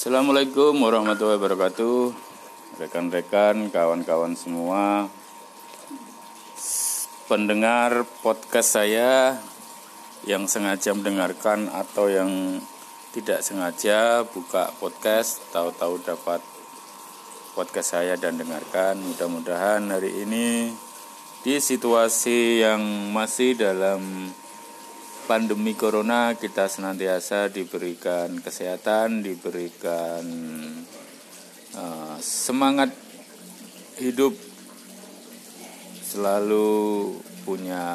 Assalamualaikum warahmatullahi wabarakatuh. Rekan-rekan, kawan-kawan semua. Pendengar podcast saya Yang sengaja mendengarkan atau yang tidak sengaja buka podcast Tahu-tahu dapat podcast saya dan dengarkan. Mudah-mudahan hari ini Di situasi yang masih dalam pandemi corona kita senantiasa diberikan kesehatan, diberikan uh, semangat hidup, selalu punya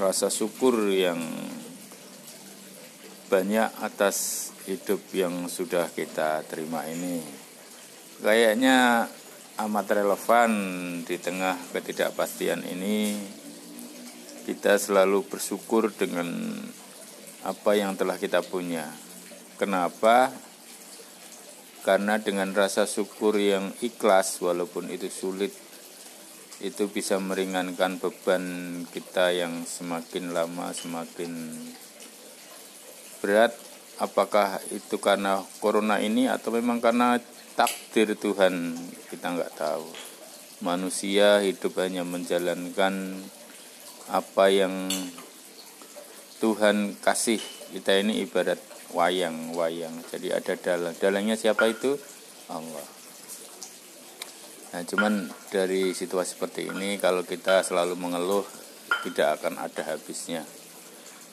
rasa syukur yang banyak atas hidup yang sudah kita terima ini. Kayaknya amat relevan di tengah ketidakpastian ini kita selalu bersyukur dengan apa yang telah kita punya. Kenapa? Karena dengan rasa syukur yang ikhlas, walaupun itu sulit, itu bisa meringankan beban kita yang semakin lama semakin berat. Apakah itu karena corona ini atau memang karena takdir Tuhan? Kita nggak tahu. Manusia hidup hanya menjalankan apa yang Tuhan kasih kita ini ibarat wayang-wayang. Jadi ada dalang. Dalangnya siapa itu? Allah. Nah, cuman dari situasi seperti ini kalau kita selalu mengeluh tidak akan ada habisnya.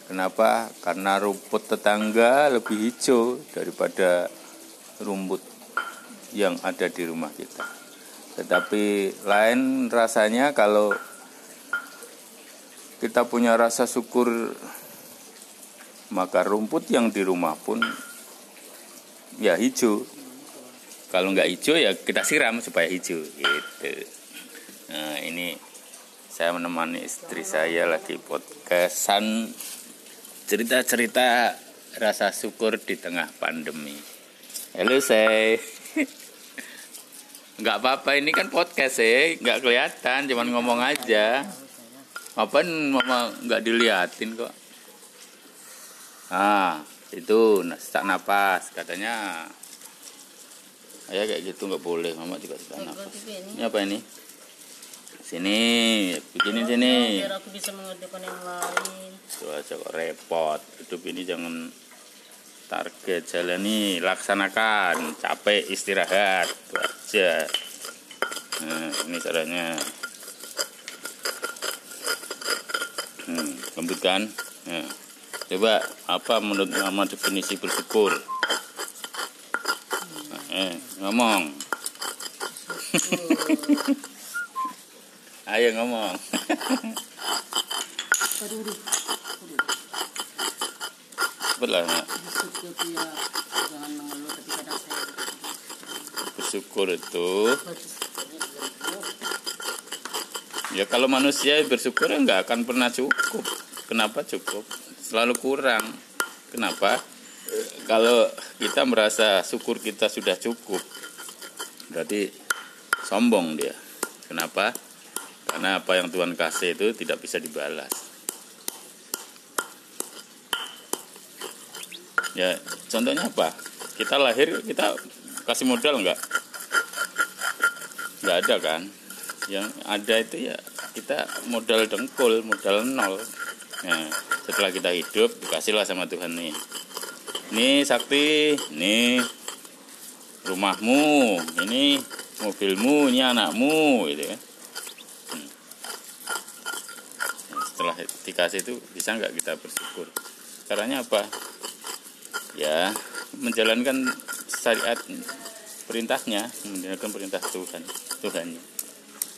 Kenapa? Karena rumput tetangga lebih hijau daripada rumput yang ada di rumah kita. Tetapi lain rasanya kalau kita punya rasa syukur maka rumput yang di rumah pun ya hijau. Kalau nggak hijau ya kita siram supaya hijau gitu. Nah ini saya menemani istri saya lagi podcastan. Cerita-cerita rasa syukur di tengah pandemi. Halo saya nggak apa-apa ini kan podcast ya nggak kelihatan cuman ngomong aja apa mama nggak diliatin kok? Ah itu sesak napas katanya. Ya kayak gitu nggak boleh mama juga sesak napas. ini apa ini? Sini bikinin sini. biar aku bisa mengerjakan yang lain. Tuh aja kok repot. Hidup ini jangan target jalani laksanakan capek istirahat itu aja. Nah, ini caranya Hmm, lembut kan? Ya. Coba apa menurut nama definisi bersyukur? Eh, ngomong. Ayo ngomong. Belah, ya. Bersyukur itu Ya kalau manusia bersyukur nggak akan pernah cukup. Kenapa cukup? Selalu kurang. Kenapa? Kalau kita merasa syukur kita sudah cukup, berarti sombong dia. Kenapa? Karena apa yang Tuhan kasih itu tidak bisa dibalas. Ya, contohnya apa? Kita lahir, kita kasih modal nggak? Nggak ada kan? Yang ada itu ya kita modal dengkul modal nol. Nah, setelah kita hidup dikasihlah sama Tuhan nih. Ini sakti ini rumahmu ini mobilmu ini anakmu gitu ya nah, setelah dikasih itu bisa nggak kita bersyukur? Caranya apa? Ya menjalankan syariat perintahnya menjalankan perintah Tuhan Tuhannya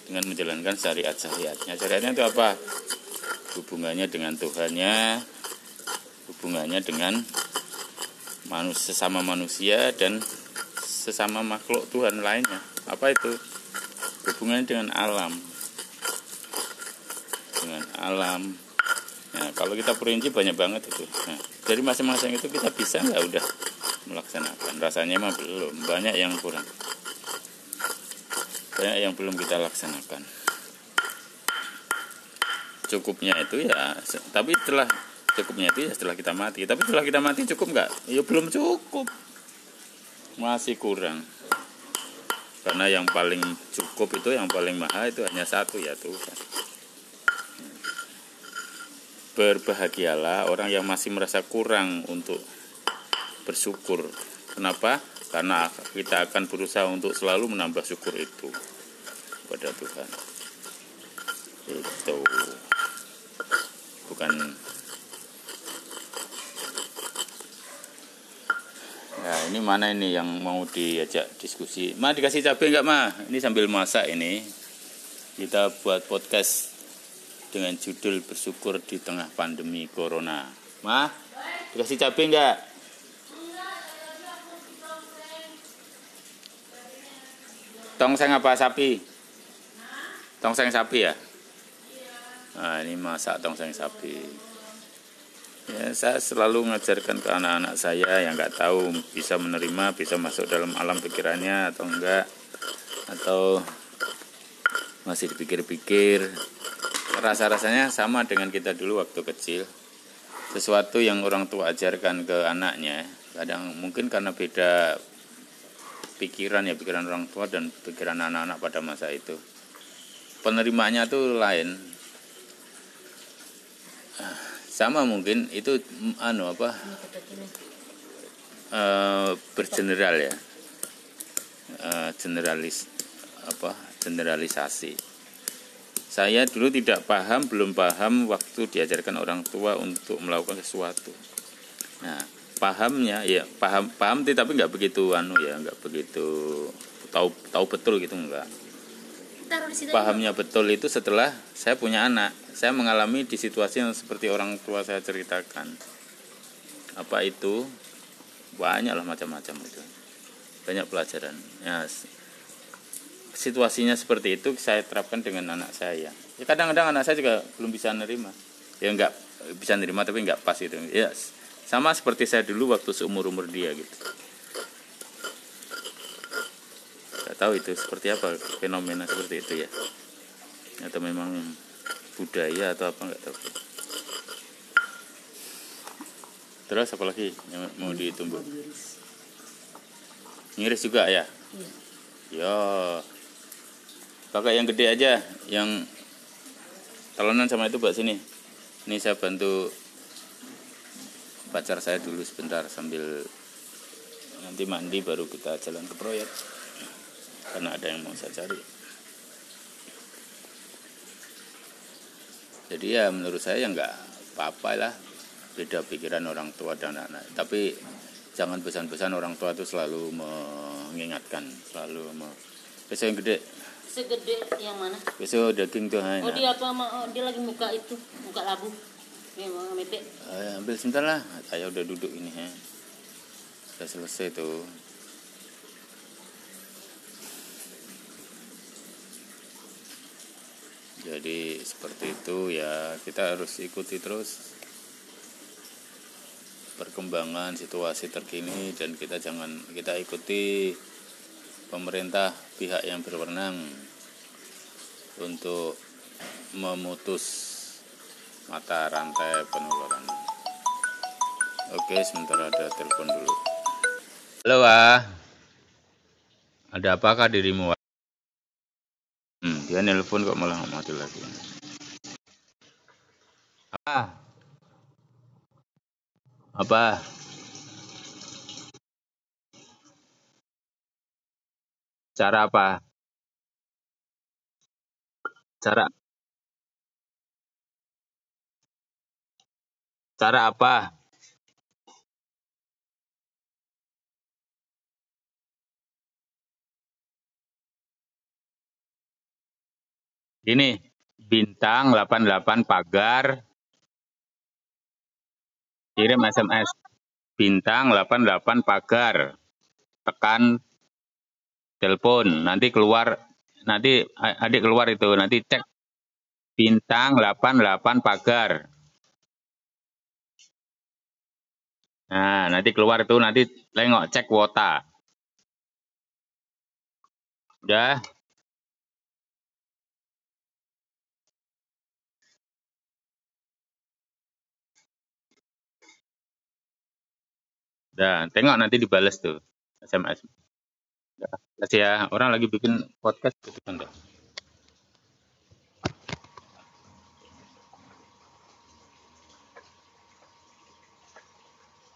dengan menjalankan syariat-syariatnya. Syariatnya itu apa? Hubungannya dengan Tuhannya, hubungannya dengan manusia sesama manusia dan sesama makhluk Tuhan lainnya. Apa itu? Hubungannya dengan alam. Dengan alam. Nah, kalau kita perinci banyak banget itu. Nah, dari masing-masing itu kita bisa nggak udah melaksanakan. Rasanya mah belum, banyak yang kurang banyak yang belum kita laksanakan. Cukupnya itu ya tapi setelah cukupnya itu ya setelah kita mati. Tapi setelah kita mati cukup nggak? Ya belum cukup. Masih kurang. Karena yang paling cukup itu yang paling mahal itu hanya satu ya Tuhan. Berbahagialah orang yang masih merasa kurang untuk bersyukur. Kenapa karena kita akan berusaha untuk selalu menambah syukur itu kepada Tuhan. Itu bukan ya ini mana ini yang mau diajak diskusi? Ma dikasih cabai enggak ma? Ini sambil masak ini. Kita buat podcast dengan judul bersyukur di tengah pandemi corona. Ma dikasih cabai enggak Tongseng apa sapi? Tongseng sapi ya? Nah, ini masak tongseng sapi. Ya, saya selalu mengajarkan ke anak-anak saya yang nggak tahu bisa menerima, bisa masuk dalam alam pikirannya atau enggak, atau masih dipikir-pikir. Rasa-rasanya sama dengan kita dulu waktu kecil. Sesuatu yang orang tua ajarkan ke anaknya, kadang mungkin karena beda pikiran ya pikiran orang tua dan pikiran anak-anak pada masa itu. Penerimanya tuh lain. Ah, sama mungkin itu mm, anu apa? E, bergeneral ya. E, generalis apa generalisasi. Saya dulu tidak paham belum paham waktu diajarkan orang tua untuk melakukan sesuatu. Nah pahamnya ya paham paham tapi nggak begitu anu ya nggak begitu tahu tahu betul gitu enggak pahamnya betul itu setelah saya punya anak. Saya mengalami di situasi yang seperti orang tua saya ceritakan. Apa itu? Banyak lah macam-macam itu. Banyak pelajaran. Ya situasinya seperti itu saya terapkan dengan anak saya. Ya kadang-kadang anak saya juga belum bisa nerima. Ya nggak bisa nerima tapi nggak pas itu ya sama seperti saya dulu waktu seumur-umur dia gitu. Gak tahu itu seperti apa fenomena seperti itu ya. Atau memang budaya atau apa nggak tahu. Terus apa lagi yang mau ditumbuh? Ngiris juga ya? Iya. Ya. Kakak yang gede aja, yang talonan sama itu buat sini. Ini saya bantu pacar saya dulu sebentar sambil nanti mandi baru kita jalan ke proyek. Karena ada yang mau saya cari. Jadi ya menurut saya ya nggak apa-apa lah. Beda pikiran orang tua dan anak tapi jangan pesan-pesan orang tua itu selalu mengingatkan selalu me... besok yang gede. Segede yang mana? Besok daging tuh oh dia apa oh, dia lagi buka itu buka labu Eh, ambil sebentar lah. Saya udah duduk ini ya. Sudah selesai tuh. Jadi seperti itu ya kita harus ikuti terus perkembangan situasi terkini dan kita jangan kita ikuti pemerintah pihak yang berwenang untuk memutus mata rantai penularan. Oke, sebentar ada telepon dulu. Halo, Wah. Ada apakah dirimu, Wah? Hmm, dia nelpon kok malah mati lagi. Apa? Apa? Cara apa? Cara Cara apa? Ini bintang 88 pagar. Kirim SMS bintang 88 pagar. Tekan telepon. Nanti keluar nanti adik keluar itu. Nanti cek bintang 88 pagar Nah, nanti keluar itu nanti tengok cek kuota. Udah? Udah, tengok nanti dibalas tuh. SMS. Ya, kasih ya. Orang lagi bikin podcast gitu kan.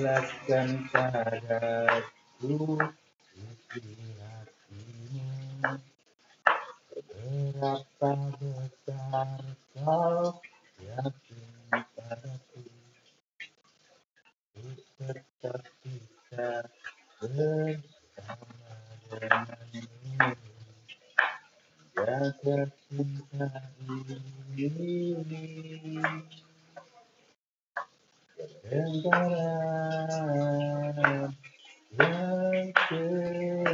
Jelaskan padaku. Hatimu Berapa besar kau yakin padaku? Ku tetap bisa bersama denganmu. Jaga cinta ini Lembaran yang kedua